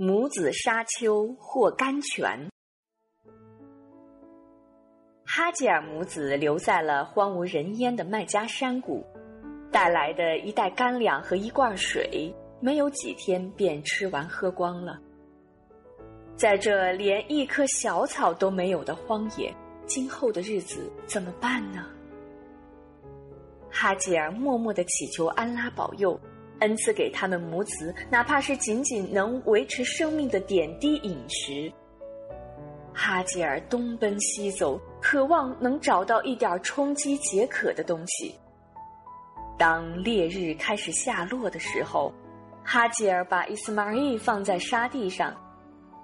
母子沙丘获甘泉。哈吉尔母子留在了荒无人烟的麦加山谷，带来的一袋干粮和一罐水，没有几天便吃完喝光了。在这连一棵小草都没有的荒野，今后的日子怎么办呢？哈吉尔默默的祈求安拉保佑，恩赐给他们母子，哪怕是仅仅能维持生命的点滴饮食。哈吉尔东奔西走，渴望能找到一点充饥解渴的东西。当烈日开始下落的时候，哈吉尔把伊斯玛仪放在沙地上，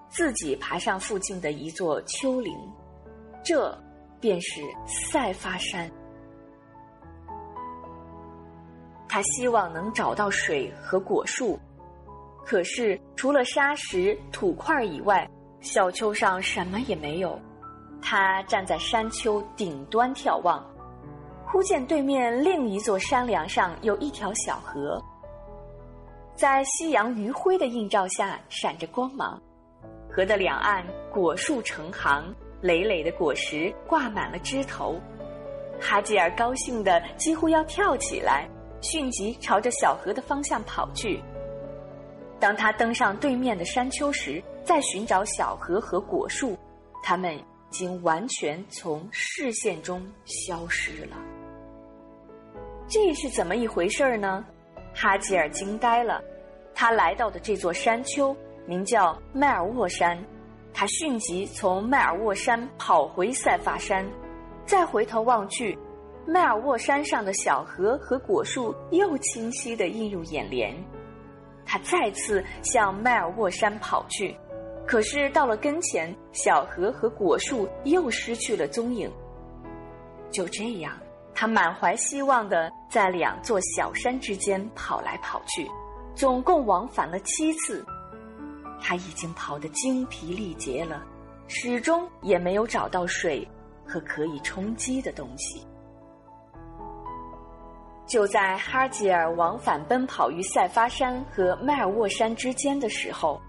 自己爬上附近的一座丘陵，这便是塞发山。他希望能找到水和果树，可是除了沙石、土块以外，小丘上什么也没有。他站在山丘顶端眺望，忽见对面另一座山梁上有一条小河，在夕阳余晖的映照下闪着光芒。河的两岸果树成行，累累的果实挂满了枝头。哈吉尔高兴的几乎要跳起来。迅即朝着小河的方向跑去。当他登上对面的山丘时，再寻找小河和果树，他们已经完全从视线中消失了。这是怎么一回事儿呢？哈吉尔惊呆了。他来到的这座山丘名叫迈尔沃山，他迅即从迈尔沃山跑回塞法山，再回头望去。迈尔沃山上的小河和果树又清晰地映入眼帘，他再次向迈尔沃山跑去，可是到了跟前，小河和果树又失去了踪影。就这样，他满怀希望地在两座小山之间跑来跑去，总共往返了七次。他已经跑得精疲力竭了，始终也没有找到水和可以充饥的东西。就在哈吉尔往返奔跑于塞发山和迈尔沃山之间的时候，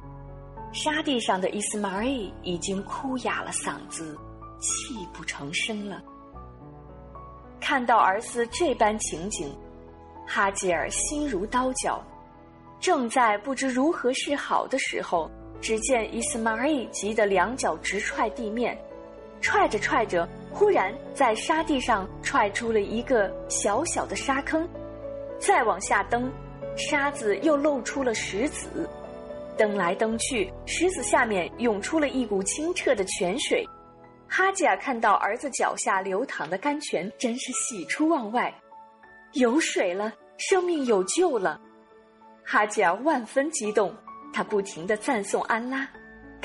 沙地上的伊斯玛仪已经哭哑了嗓子，泣不成声了。看到儿子这般情景，哈吉尔心如刀绞，正在不知如何是好的时候，只见伊斯玛仪急得两脚直踹地面，踹着踹着。忽然，在沙地上踹出了一个小小的沙坑，再往下蹬，沙子又露出了石子，蹬来蹬去，石子下面涌出了一股清澈的泉水。哈吉尔看到儿子脚下流淌的甘泉，真是喜出望外，有水了，生命有救了。哈吉尔万分激动，他不停地赞颂安拉，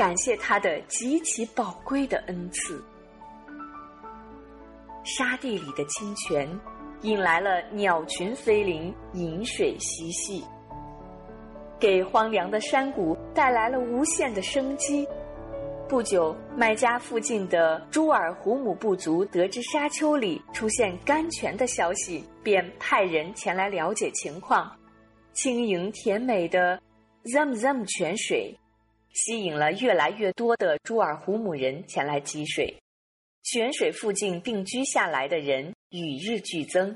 感谢他的极其宝贵的恩赐。沙地里的清泉，引来了鸟群飞临，饮水嬉戏，给荒凉的山谷带来了无限的生机。不久，麦家附近的朱尔胡姆部族得知沙丘里出现甘泉的消息，便派人前来了解情况。轻盈甜美的 Zamzam 泉水，吸引了越来越多的朱尔胡姆人前来汲水。泉水附近定居下来的人与日俱增，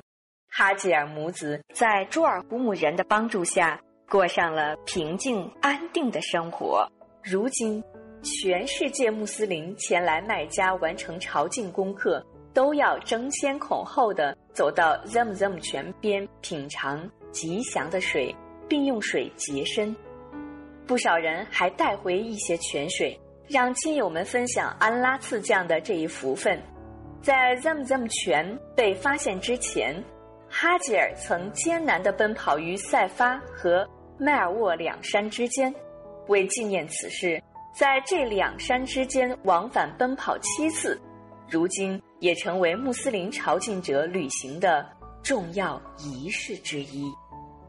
哈吉尔母子在朱尔胡姆人的帮助下过上了平静安定的生活。如今，全世界穆斯林前来麦加完成朝觐功课，都要争先恐后的走到 Zamzam 泉边品尝吉祥的水，并用水洁身。不少人还带回一些泉水。让亲友们分享安拉赐降的这一福分。在 Zamzam 泉被发现之前，哈吉尔曾艰难地奔跑于塞发和迈尔沃两山之间。为纪念此事，在这两山之间往返奔跑七次，如今也成为穆斯林朝觐者旅行的重要仪式之一。